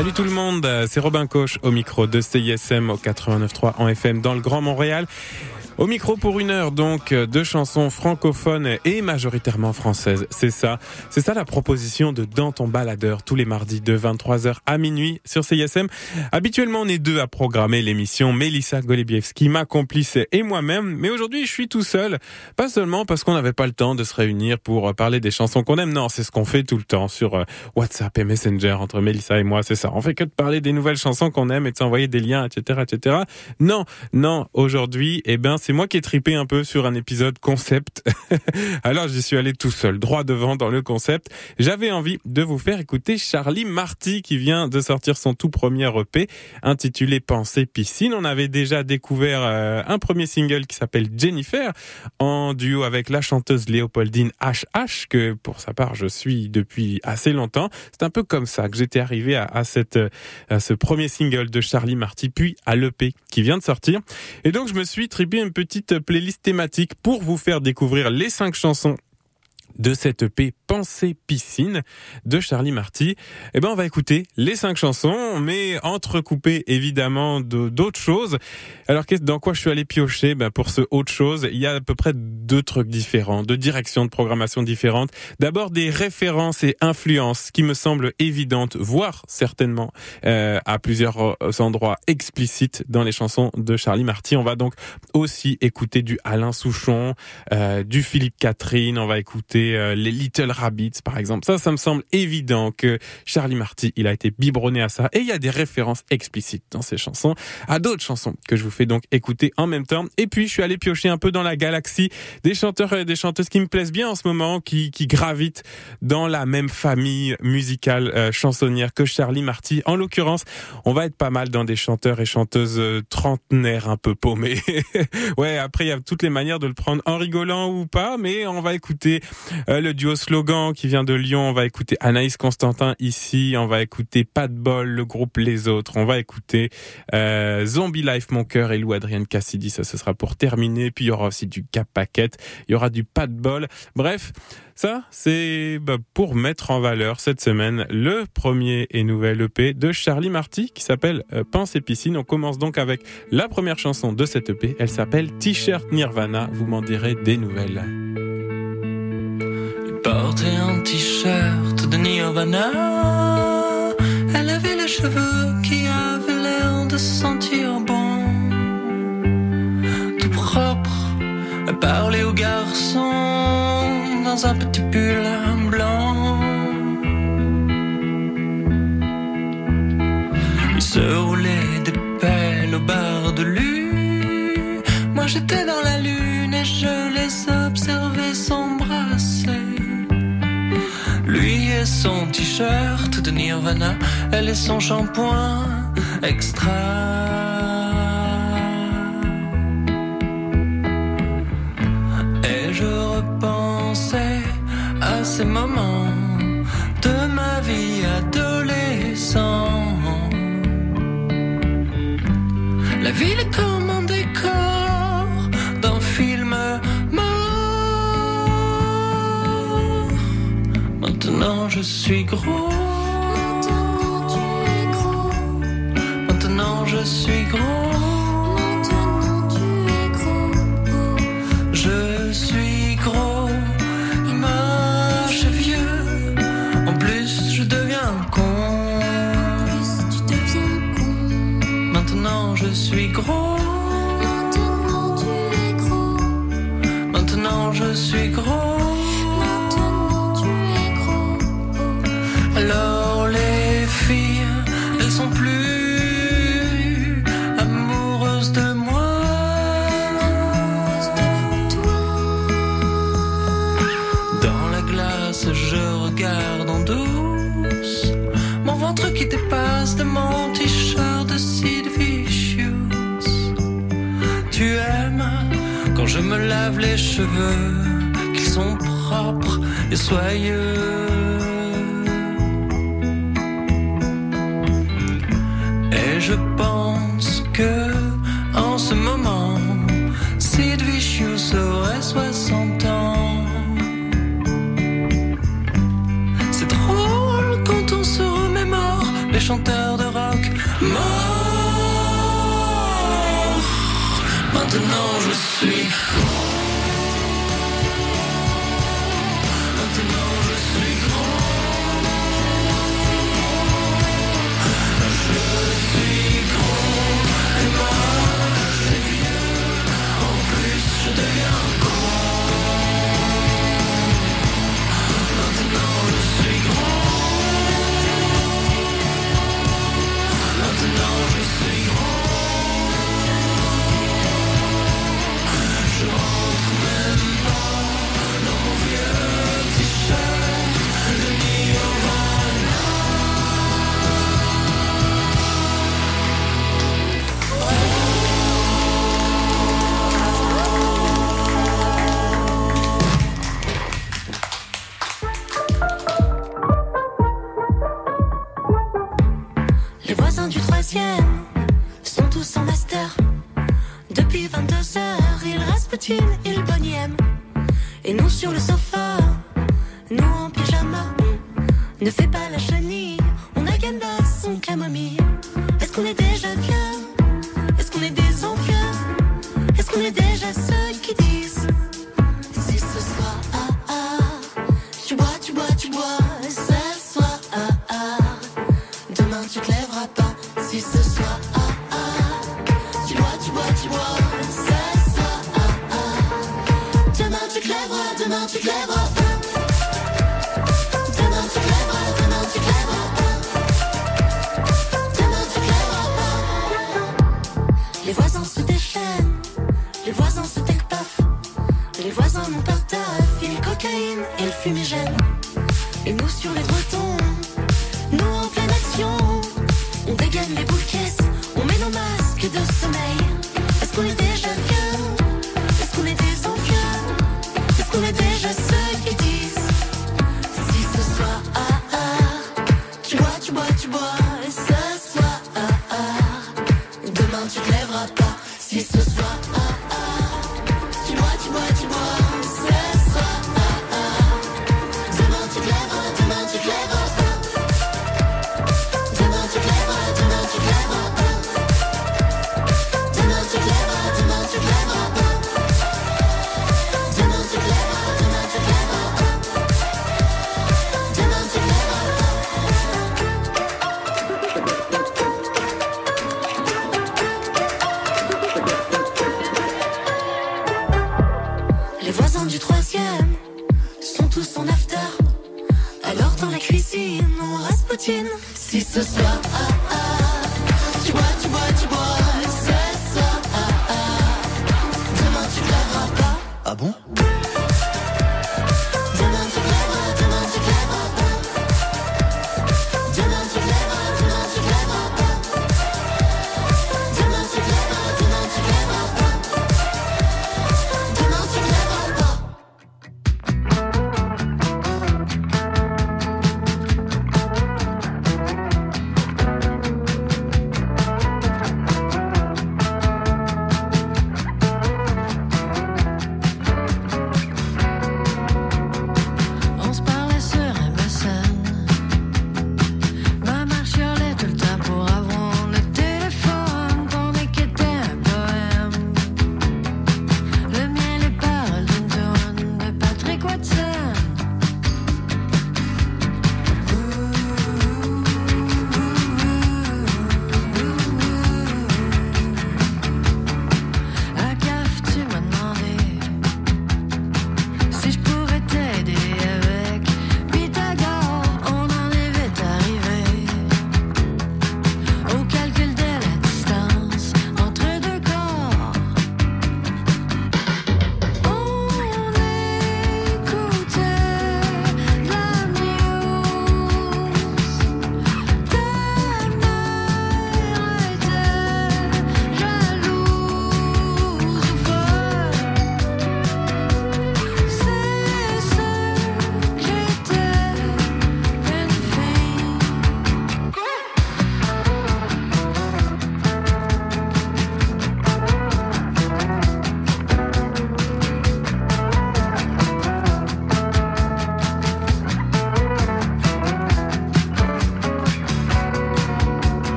Salut tout le monde, c'est Robin Coche au micro de CISM au 89.3 en FM dans le Grand Montréal. Au micro pour une heure, donc, de chansons francophones et majoritairement françaises. C'est ça. C'est ça la proposition de Dans ton baladeur tous les mardis de 23h à minuit sur CISM. Habituellement, on est deux à programmer l'émission. Mélissa Golibiewski, ma complice et moi-même. Mais aujourd'hui, je suis tout seul. Pas seulement parce qu'on n'avait pas le temps de se réunir pour parler des chansons qu'on aime. Non, c'est ce qu'on fait tout le temps sur euh, WhatsApp et Messenger entre Mélissa et moi. C'est ça. On fait que de parler des nouvelles chansons qu'on aime et de s'envoyer des liens, etc., etc. Non, non. Aujourd'hui, eh ben, c'est c'est moi qui ai tripé un peu sur un épisode concept. Alors j'y suis allé tout seul, droit devant dans le concept. J'avais envie de vous faire écouter Charlie Marty qui vient de sortir son tout premier EP intitulé Pensée piscine. On avait déjà découvert euh, un premier single qui s'appelle Jennifer en duo avec la chanteuse Léopoldine HH que pour sa part je suis depuis assez longtemps. C'est un peu comme ça que j'étais arrivé à, cette à ce premier single de Charlie Marty puis à l'EP qui vient de sortir. Et donc je me suis tripé un peu petite playlist thématique pour vous faire découvrir les cinq chansons de cette EP Pensée piscine de Charlie Marty. Eh ben, on va écouter les cinq chansons, mais entrecoupées évidemment d'autres choses. Alors, dans quoi je suis allé piocher? Ben, Pour ce autre chose, il y a à peu près deux trucs différents, deux directions de programmation différentes. D'abord, des références et influences qui me semblent évidentes, voire certainement euh, à plusieurs euh, endroits explicites dans les chansons de Charlie Marty. On va donc aussi écouter du Alain Souchon, euh, du Philippe Catherine, on va écouter euh, les Little Rabbits par exemple. Ça, ça me semble évident que Charlie Marty, il a été biberonné à ça. Et il y a des références explicites dans ses chansons à d'autres chansons que je vous fais donc écouter en même temps. Et puis, je suis allé piocher un peu dans la galaxie des chanteurs et des chanteuses qui me plaisent bien en ce moment, qui, qui gravitent dans la même famille musicale euh, chansonnière que Charlie Marty. En l'occurrence, on va être pas mal dans des chanteurs et chanteuses euh, trentenaires un peu paumés. ouais, après, il y a toutes les manières de le prendre en rigolant ou pas, mais on va écouter euh, le duo Slogan qui vient de Lyon, on va écouter Anaïs Constantin ici, on va écouter Pas de bol, le groupe Les Autres, on va écouter euh, Zombie Life Mon Cœur et Lou Adrienne Cassidy, ça ce sera pour terminer, puis il y aura aussi du Cap Paquette, il y aura du Pas de bol, bref, ça c'est bah, pour mettre en valeur cette semaine le premier et nouvel EP de Charlie Marty qui s'appelle euh, Pense et Piscine. On commence donc avec la première chanson de cette EP, elle s'appelle T-shirt Nirvana, vous m'en direz des nouvelles portait un t-shirt de Nirvana. Elle avait les cheveux qui avaient l'air de sentir bon. Tout propre, elle parlait aux garçons dans un petit pull blanc. Il se roulait des pelles au bar de lui. Moi j'étais dans la lune et je les observais s'embrasser. Lui et son t-shirt de Nirvana, elle et son shampoing extra. Et je repensais à ces moments de ma vie adolescent. La ville est comme un décor Maintenant je suis gros. Maintenant tu es gros. Maintenant je suis gros. Maintenant tu es gros. Je suis gros. Il marche vieux. En plus je deviens con. Plus tu deviens con. Maintenant je suis gros. Maintenant tu es gros. Maintenant je suis gros. Soyeux.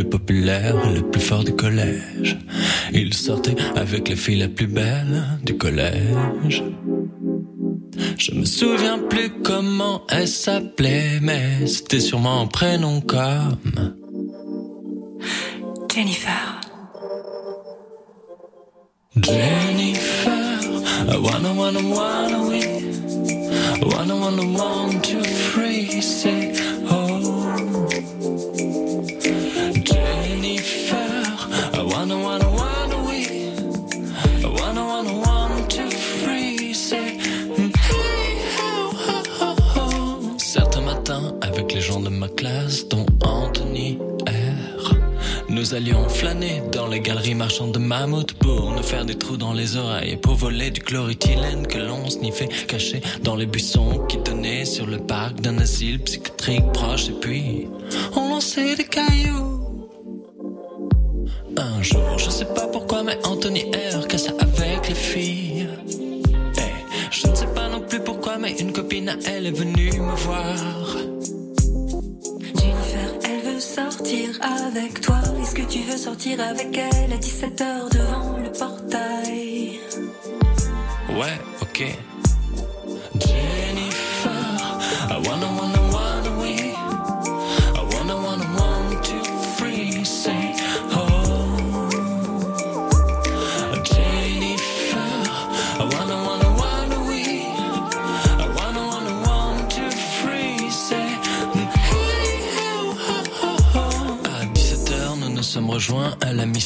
Plus populaire le plus fort du collège. Il sortait avec la fille la plus belle du collège. Je me souviens plus comment elle s'appelait, mais c'était sûrement un prénom comme Jennifer. Jennifer. I wanna, wanna, wanna, we. Wanna, wanna, one, two, three, say, Nous allions flâner dans les galeries marchandes de mammouth pour nous faire des trous dans les oreilles et pour voler du chlorithylène que l'on sniffait caché dans les buissons qui donnaient sur le parc d'un asile psychiatrique proche et puis on lançait des cailloux. Un jour, je sais pas pourquoi, mais Anthony R. cassa avec les filles. Eh, je ne sais pas non plus pourquoi, mais une copine à elle est venue me voir. Sortir avec toi. Est-ce que tu veux sortir avec elle à 17h devant le portail? Ouais, ok.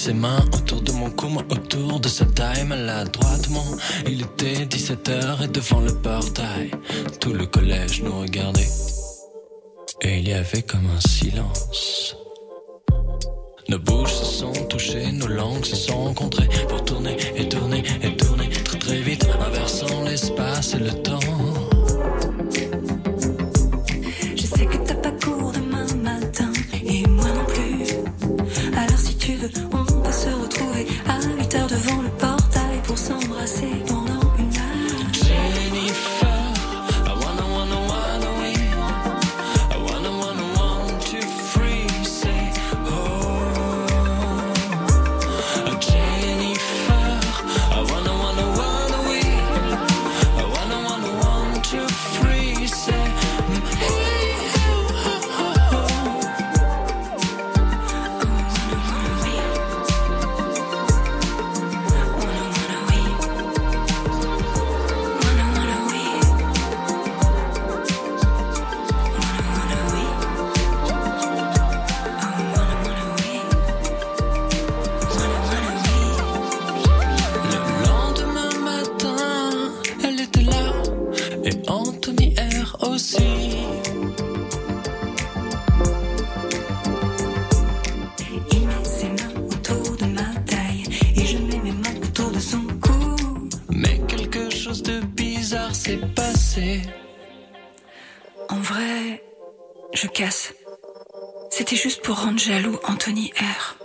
Ses mains autour de mon cou, moi autour de sa taille, maladroitement. Il était 17h et devant le portail, tout le collège nous regardait. Et il y avait comme un silence. Nos bouches se sont touchées, nos langues se sont rencontrées pour tourner et tourner et tourner très très vite, inversant l'espace et le temps. En vrai, je casse. C'était juste pour rendre jaloux Anthony R.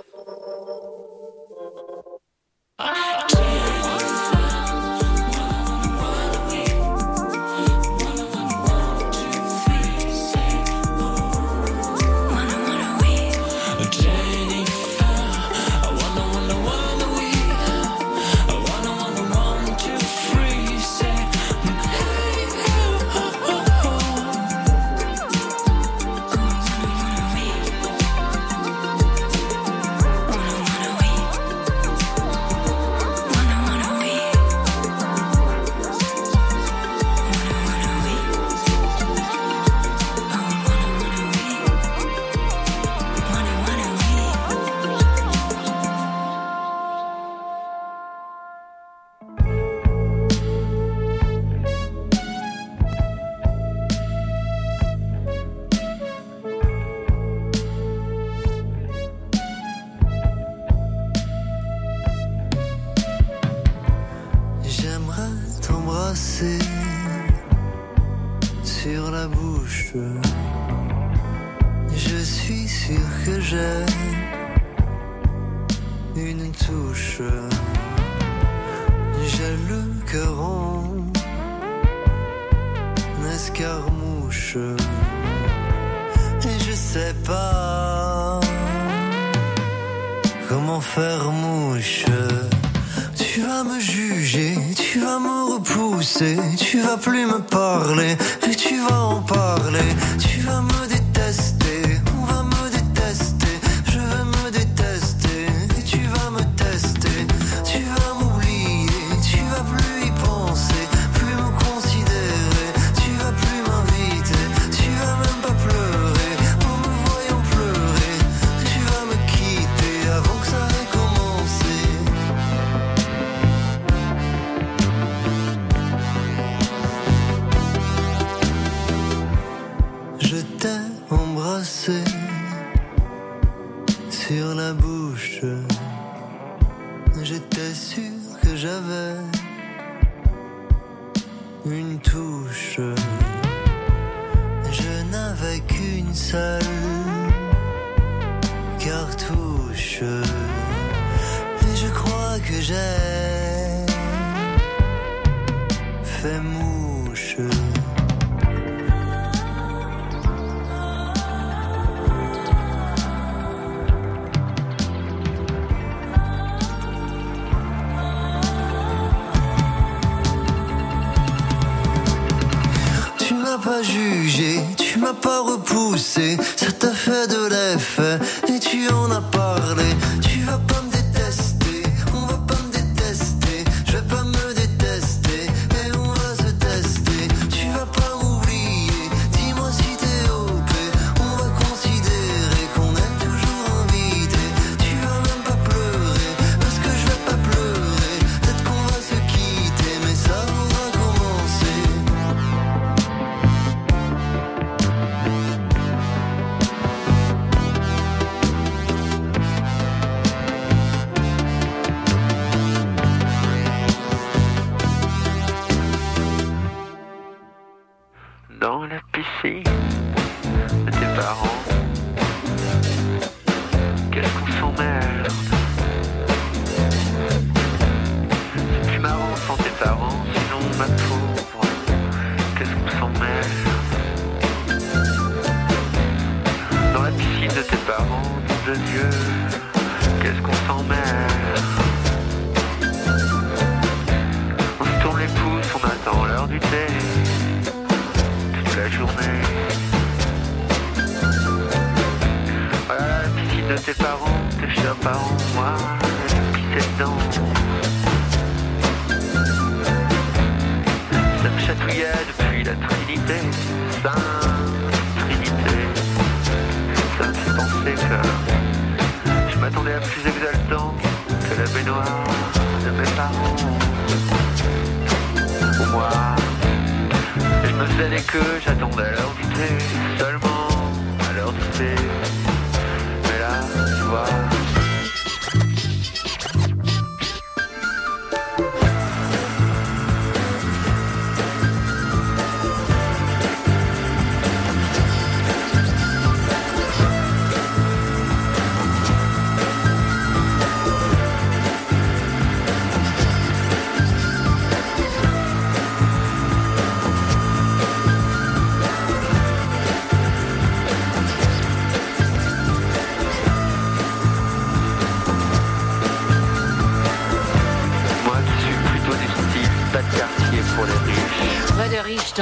Ch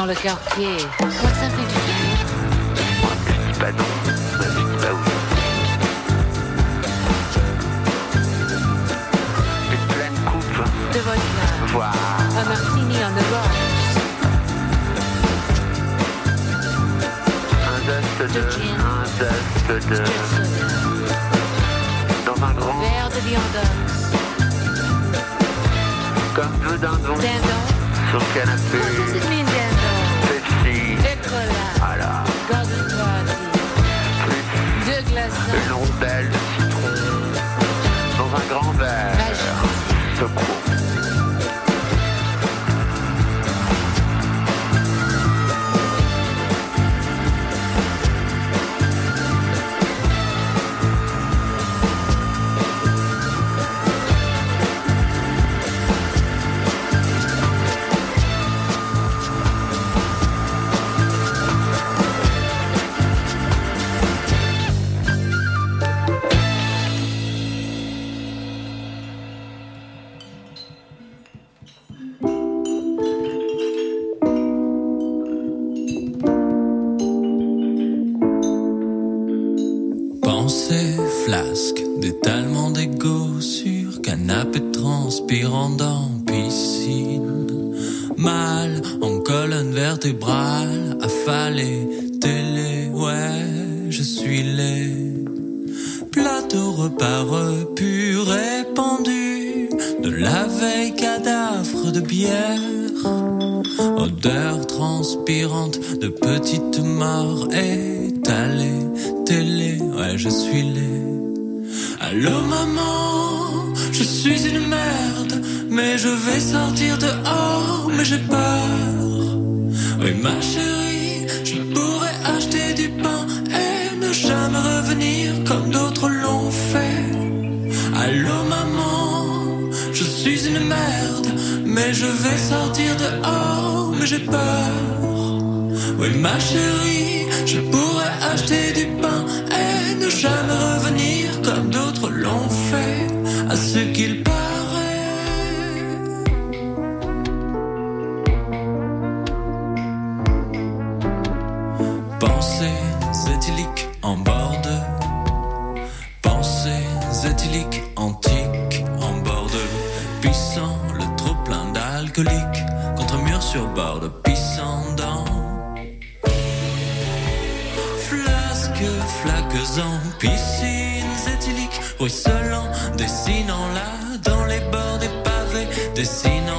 le quartier. Moi, ça fait du bien. Moi, dis pas non, me dis pas oui. Une pleine coupe. De vodka. Voir. Un martini en the Un zeste de. Un zeste de... Dans un grand... Verre de viande. Comme peu dindons. Sur le canapé. Oh, un grand verre. j'ai peur. Oui, ma chérie, je pourrais acheter du pain et ne jamais revenir comme d'autres l'ont fait. Allô, maman, je suis une merde, mais je vais sortir dehors, mais j'ai peur. Oui, ma chérie, je pourrais acheter du pain et ne jamais revenir comme d'autres dessine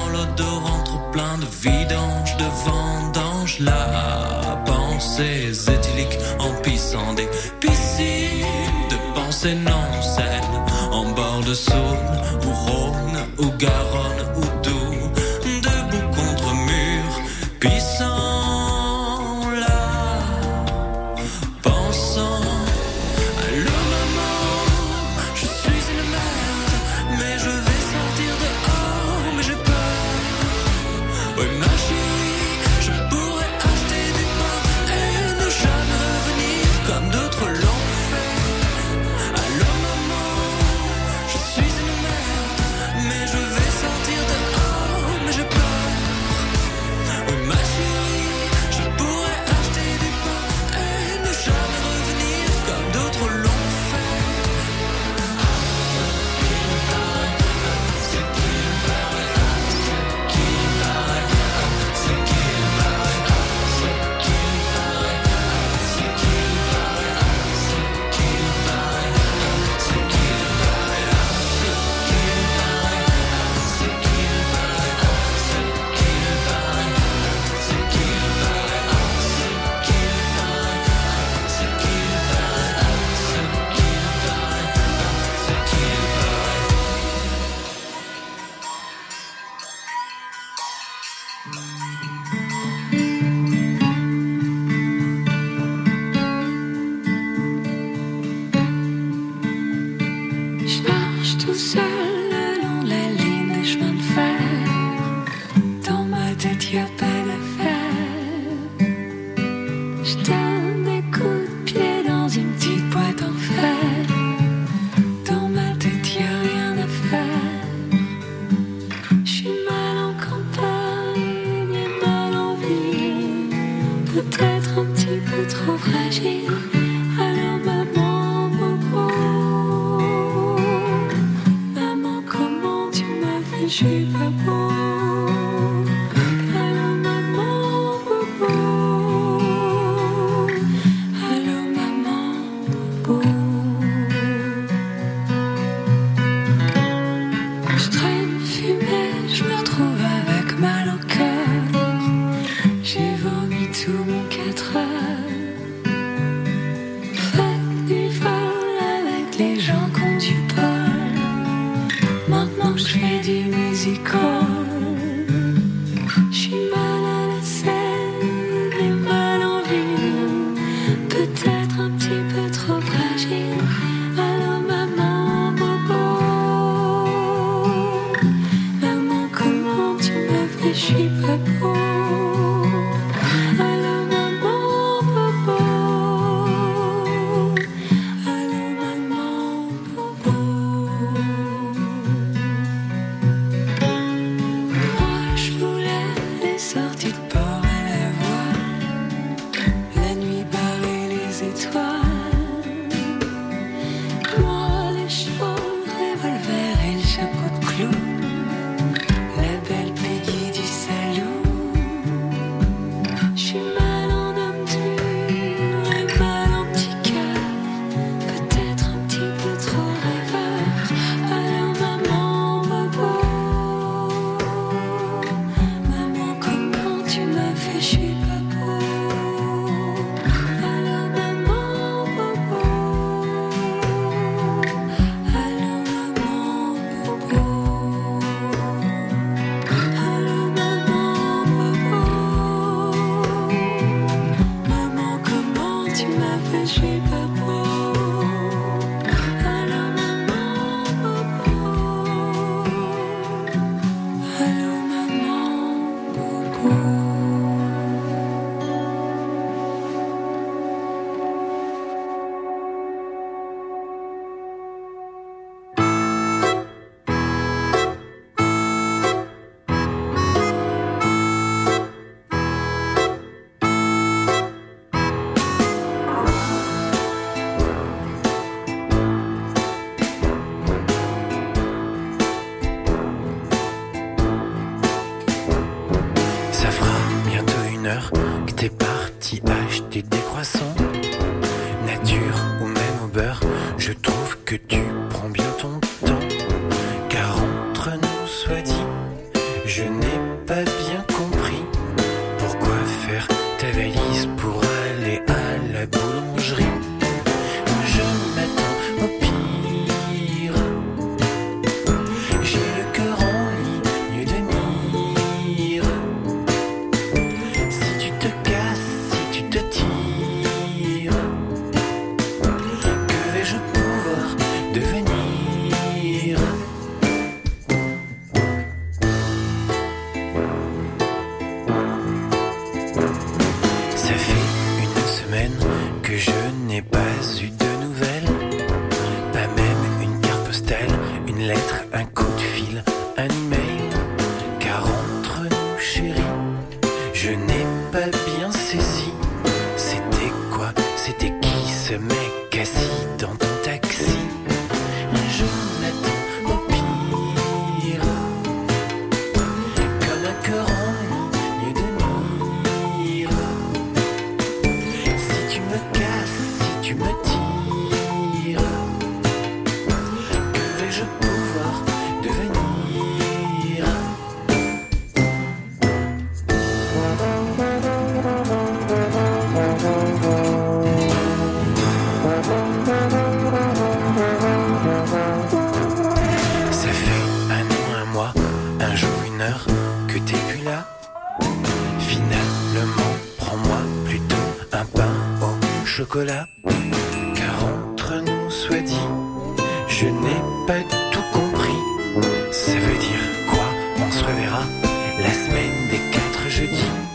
t'es parti acheter des croissants. Nature ou même au beurre, je trouve que tu pain au chocolat. Car entre nous soit dit, je n'ai pas tout compris. Ça veut dire quoi? On se reverra la semaine des quatre jeudis.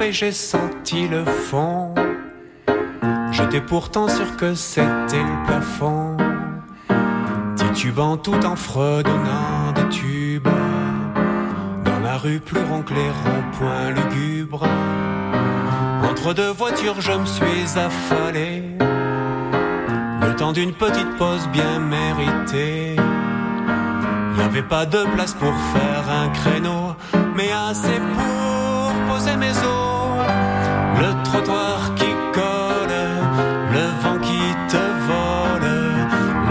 Tombée, j'ai senti le fond. J'étais pourtant sûr que c'était le plafond. Titubant tout en fredonnant des tubes. Dans la rue, plus roncle les ronds-points lugubres. Entre deux voitures, je me suis affalé. Le temps d'une petite pause bien méritée. Y avait pas de place pour faire un créneau, mais assez pour poser mes os. Le trottoir qui colle, le vent qui te vole,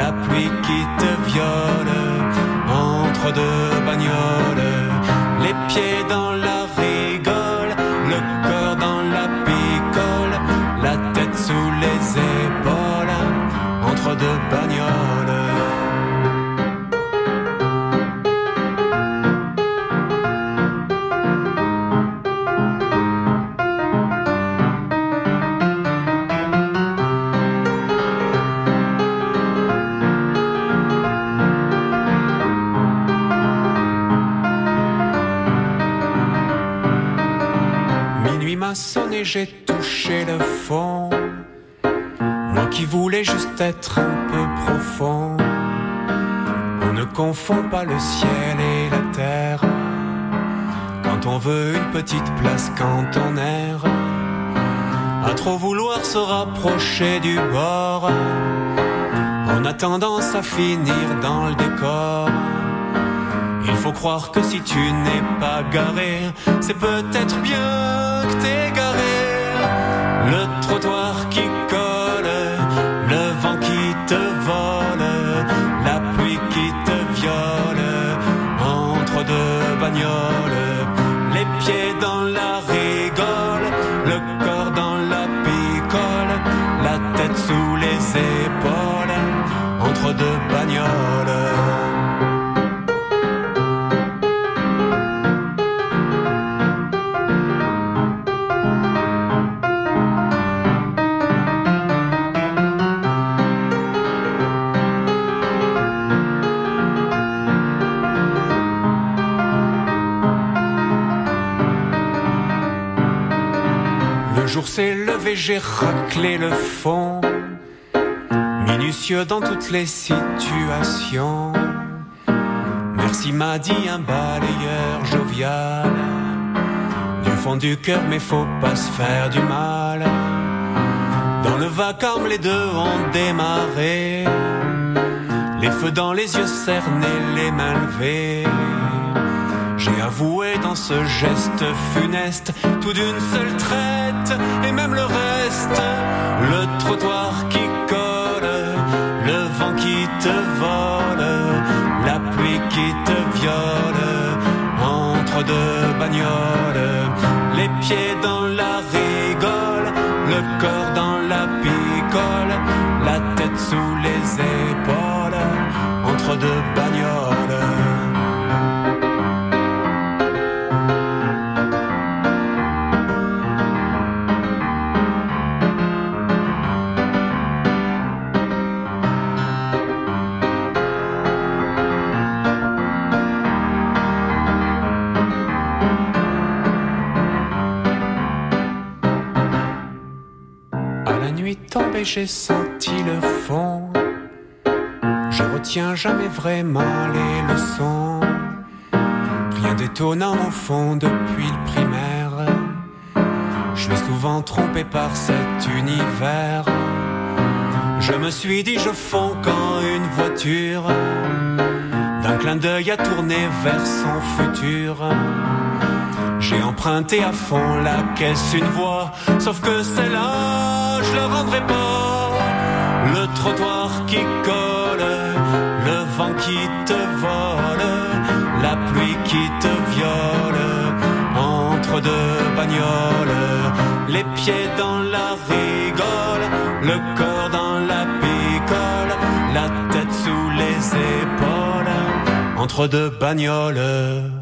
la pluie qui te viole, entre deux bagnoles, les pieds dans j'ai touché le fond. Moi qui voulais juste être un peu profond. On ne confond pas le ciel et la terre. Quand on veut une petite place, quand on erre. À trop vouloir se rapprocher du bord. On a tendance à finir dans le décor. Il faut croire que si tu n'es pas garé, c'est peut-être bien que t'es garé. Le trottoir qui colle, le vent qui te vole, la pluie qui te viole, entre deux bagnoles, les pieds dans la rigole, le corps dans la picole, la tête sous les épaules, entre deux bagnoles. Jour s'est levé, j'ai raclé le fond, minutieux dans toutes les situations. Merci m'a dit un balayeur jovial, du fond du cœur, mais faut pas se faire du mal. Dans le vacarme, les deux ont démarré, les feux dans les yeux cernés, les mains levées. Ce geste funeste, tout d'une seule traite, et même le reste, le trottoir qui colle, le vent qui te vole, la pluie qui te viole, entre deux bagnoles, les pieds dans la rigole, le corps dans la picole, la tête sous les épaules, entre deux bagnoles. J'ai senti le fond. Je retiens jamais vraiment les leçons. Rien d'étonnant au fond depuis le primaire. Je suis souvent trompé par cet univers. Je me suis dit, je fonds quand une voiture d'un clin d'œil a tourné vers son futur. J'ai emprunté à fond la caisse une voie, sauf que celle-là, je la rendrai pas. Le trottoir qui colle, le vent qui te vole, la pluie qui te viole, entre deux bagnoles, les pieds dans la rigole, le corps dans la picole, la tête sous les épaules, entre deux bagnoles.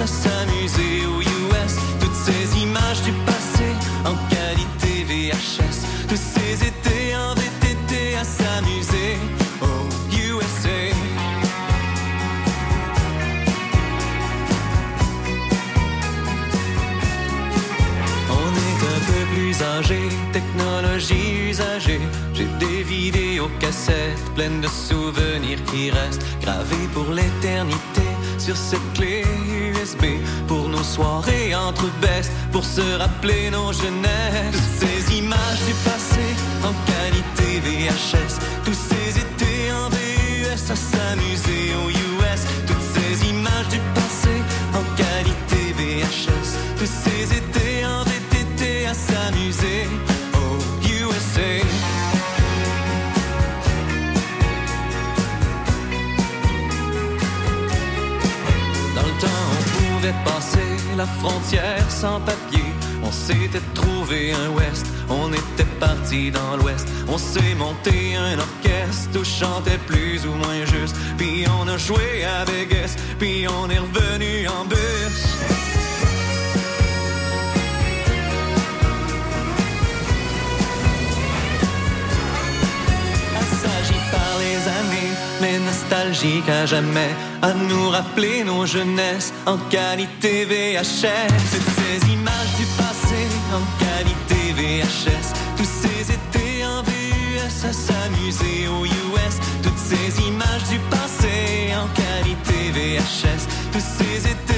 à s'amuser au US. Toutes ces images du passé en qualité VHS. Tous ces étés en VTT à s'amuser au USA. On est un peu plus âgé, technologie usagée. J'ai des vidéos cassettes pleines de souvenirs qui restent gravés pour l'éternité sur cette clé pour nos soirées entre bestes, pour se rappeler nos jeunesses. Toutes ces images du passé en qualité VHS, tous ces étés en VUS à s'amuser au la frontière sans papier. On s'était trouvé un ouest, on était parti dans l'ouest. On s'est monté un orchestre tout chantait plus ou moins juste. Puis on a joué à Vegas, puis on est revenu en bus. nostalgique à jamais à nous rappeler nos jeunesses en qualité VHS. Toutes ces images du passé en qualité VHS. Tous ces étés en VUS à s'amuser aux US. Toutes ces images du passé en qualité VHS. Tous ces étés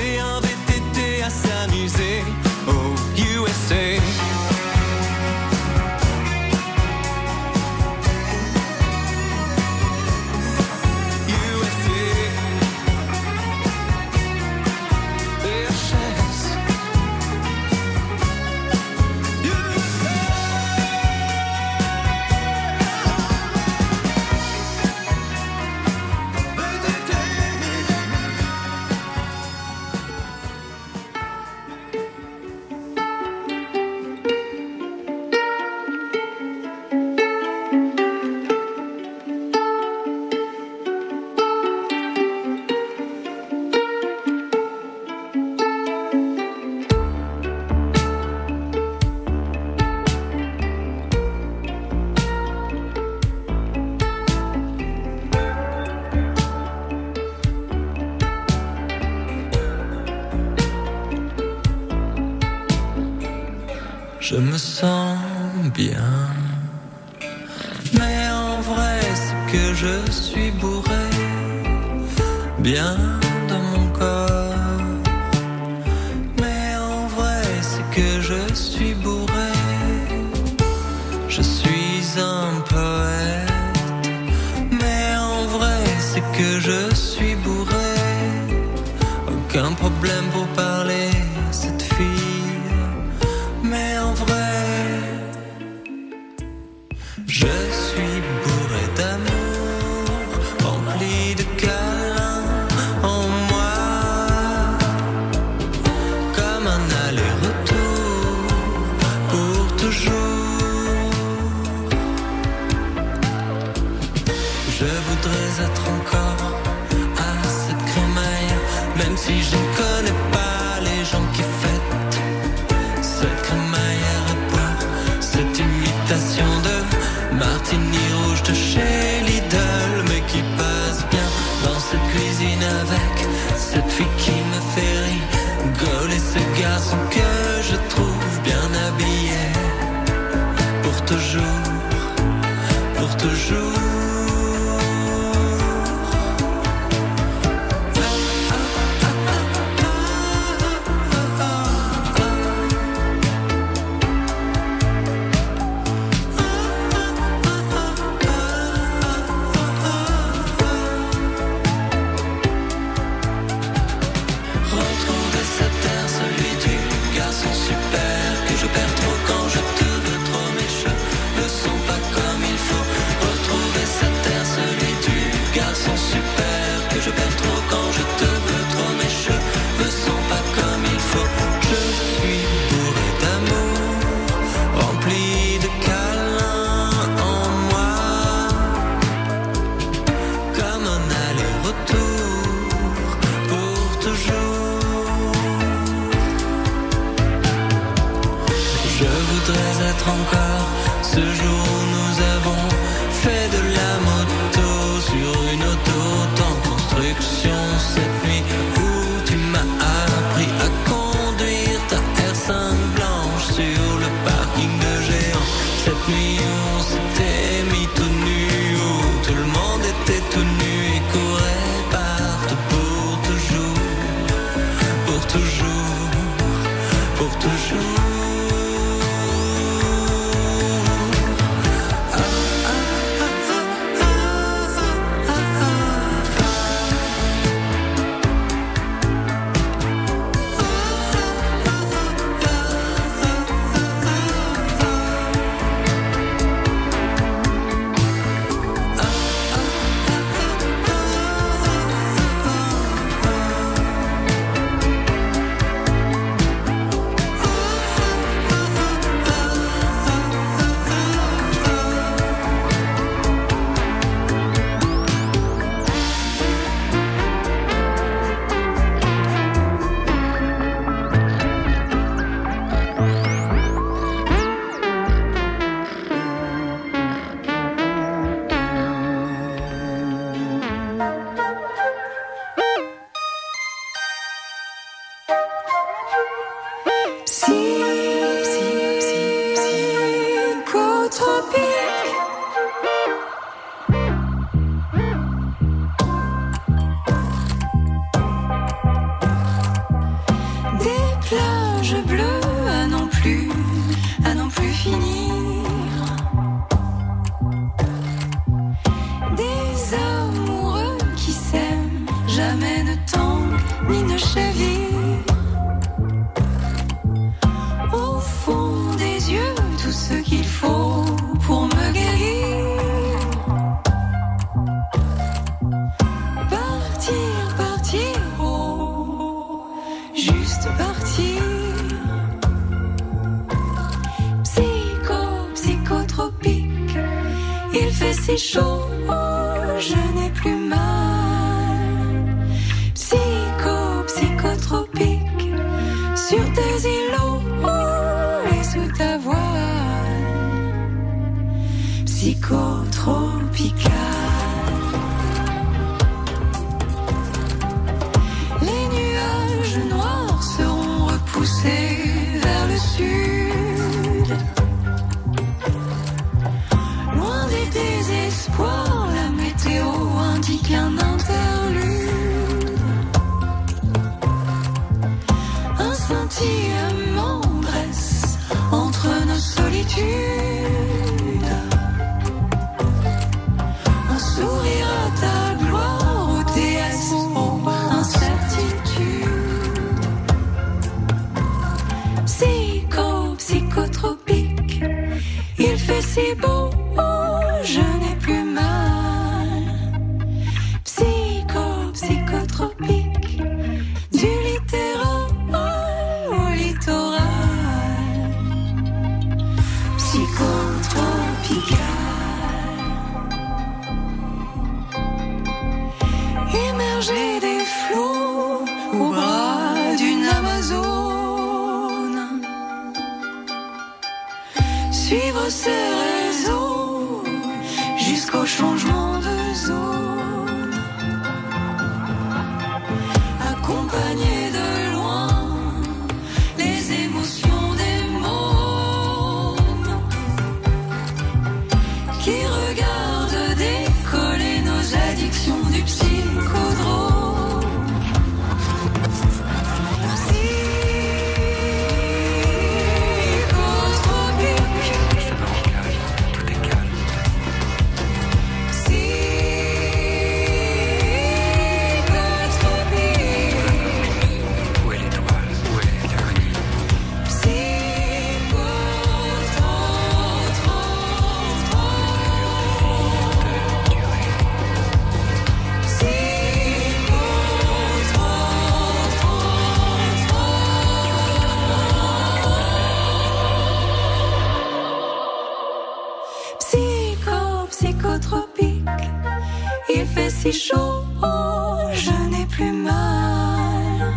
plus mal.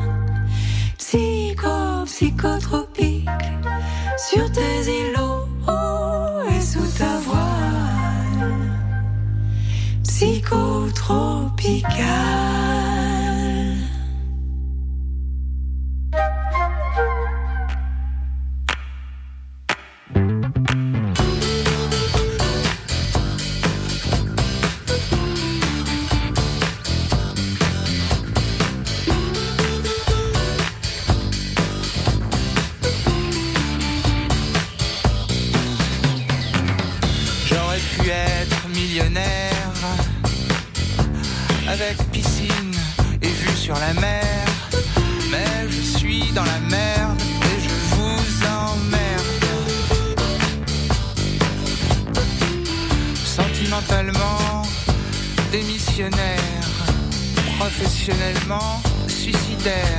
Psycho, psychotropique, sur tes îlots et sous ta voile. Psychotropical. suicidaire.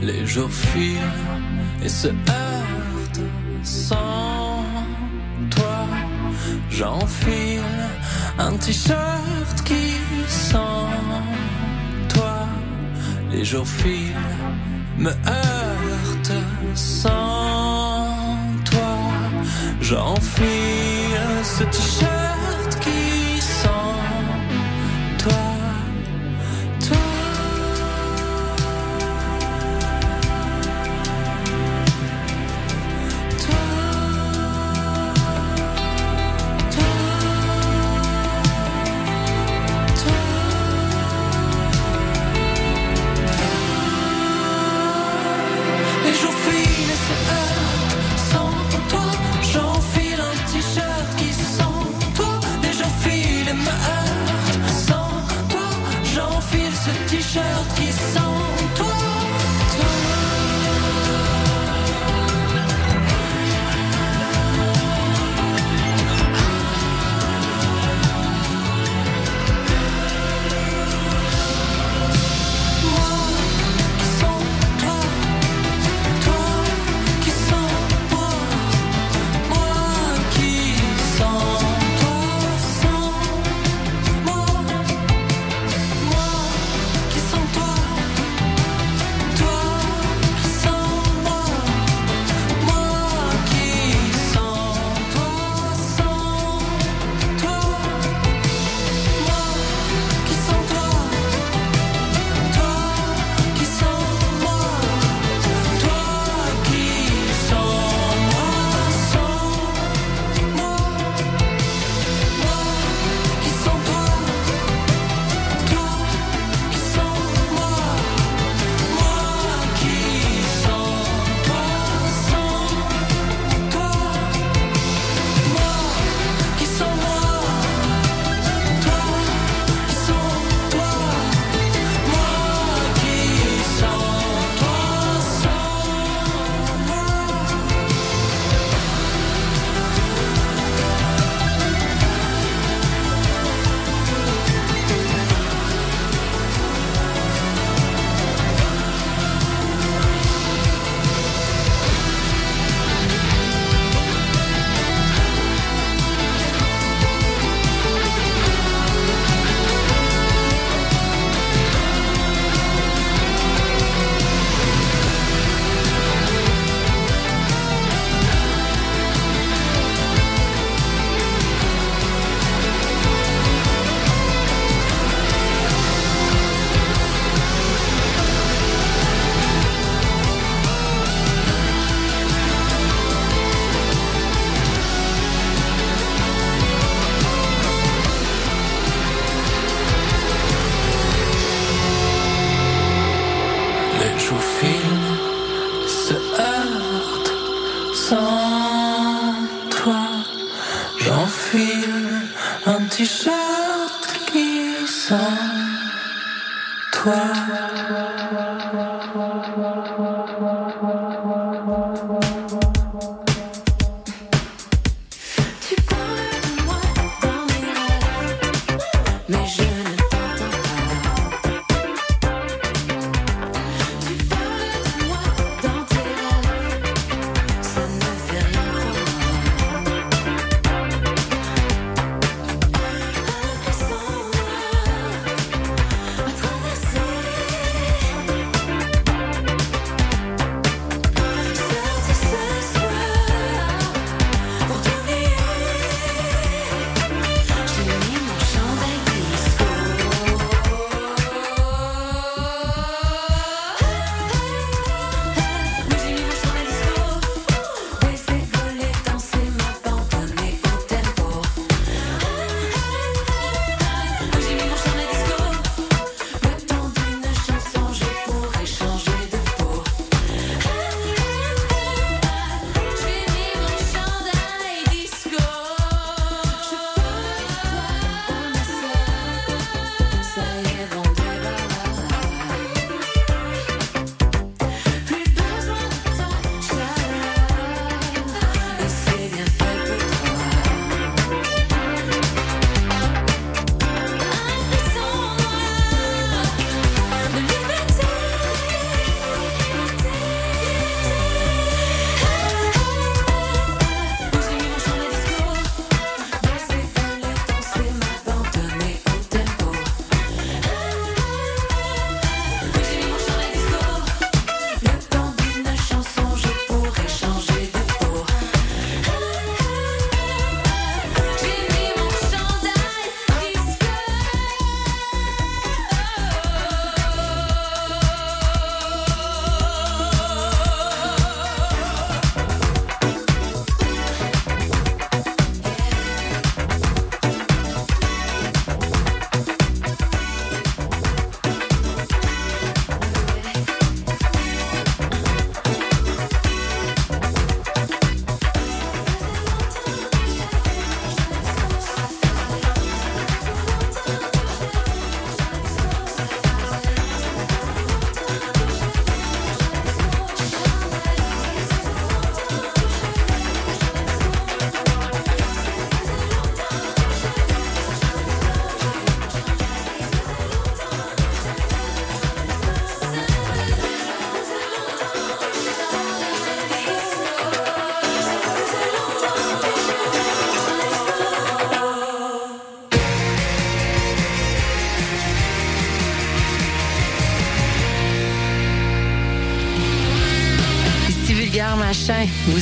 Les jours filent et se heurtent sans toi. J'enfile un t-shirt qui sent toi. Les jours filent me heurtent sans toi. J'enfile ce t-shirt t-shirt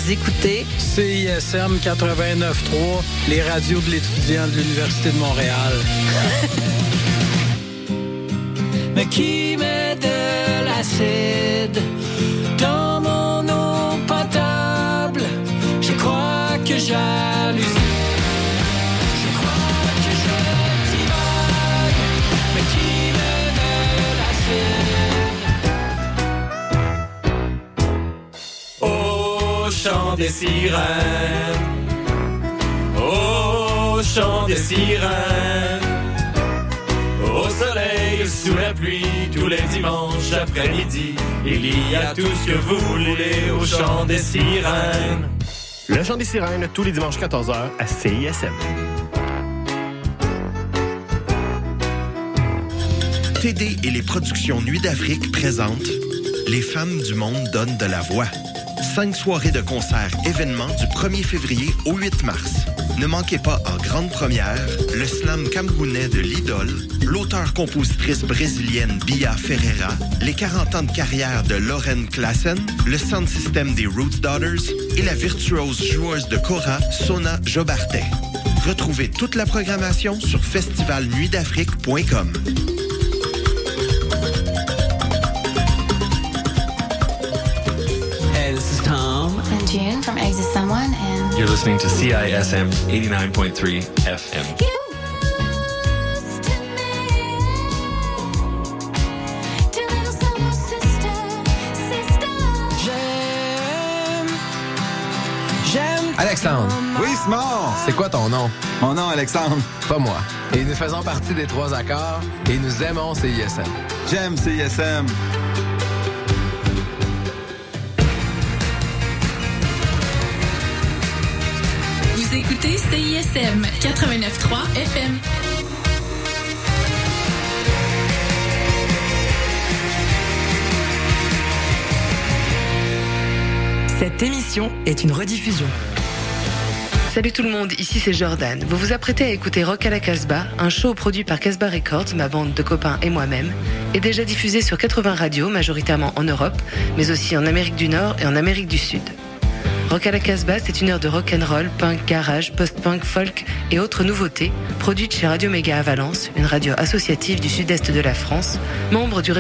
Vous écoutez CISM 89.3, les radios de l'étudiant de l'Université de Montréal. Mais qui des sirènes. Au chant des sirènes. Au soleil, sous la pluie, tous les dimanches après-midi, il y a tout ce que vous voulez au chant des sirènes. Le chant des sirènes, tous les dimanches 14h à CISM. TD et les productions Nuit d'Afrique présentent Les femmes du monde donnent de la voix. Cinq soirées de concerts événements du 1er février au 8 mars. Ne manquez pas en grande première le slam camerounais de l'idole, l'auteur-compositrice brésilienne Bia Ferreira, les 40 ans de carrière de Lauren Klassen, le sound system des Roots Daughters et la virtuose joueuse de Cora Sona Jobartet. Retrouvez toute la programmation sur festivalnuitdafrique.com. June from Exit Someone and You're listening to CISM 89.3 FM. Alexandre. Oui, Simon. C'est quoi ton nom? Mon nom, Alexandre. Pas moi. Et nous faisons partie des trois accords et nous aimons CISM. J'aime CISM. Écoutez CISM 89.3 FM. Cette émission est une rediffusion. Salut tout le monde, ici c'est Jordan. Vous vous apprêtez à écouter Rock à la Casbah, un show produit par Casbah Records, ma bande de copains et moi-même, et déjà diffusé sur 80 radios, majoritairement en Europe, mais aussi en Amérique du Nord et en Amérique du Sud. Rock à la Casbah, c'est une heure de rock and roll, punk, garage, post-punk, folk et autres nouveautés, produite chez Radio Méga à Valence, une radio associative du sud-est de la France, membre du réseau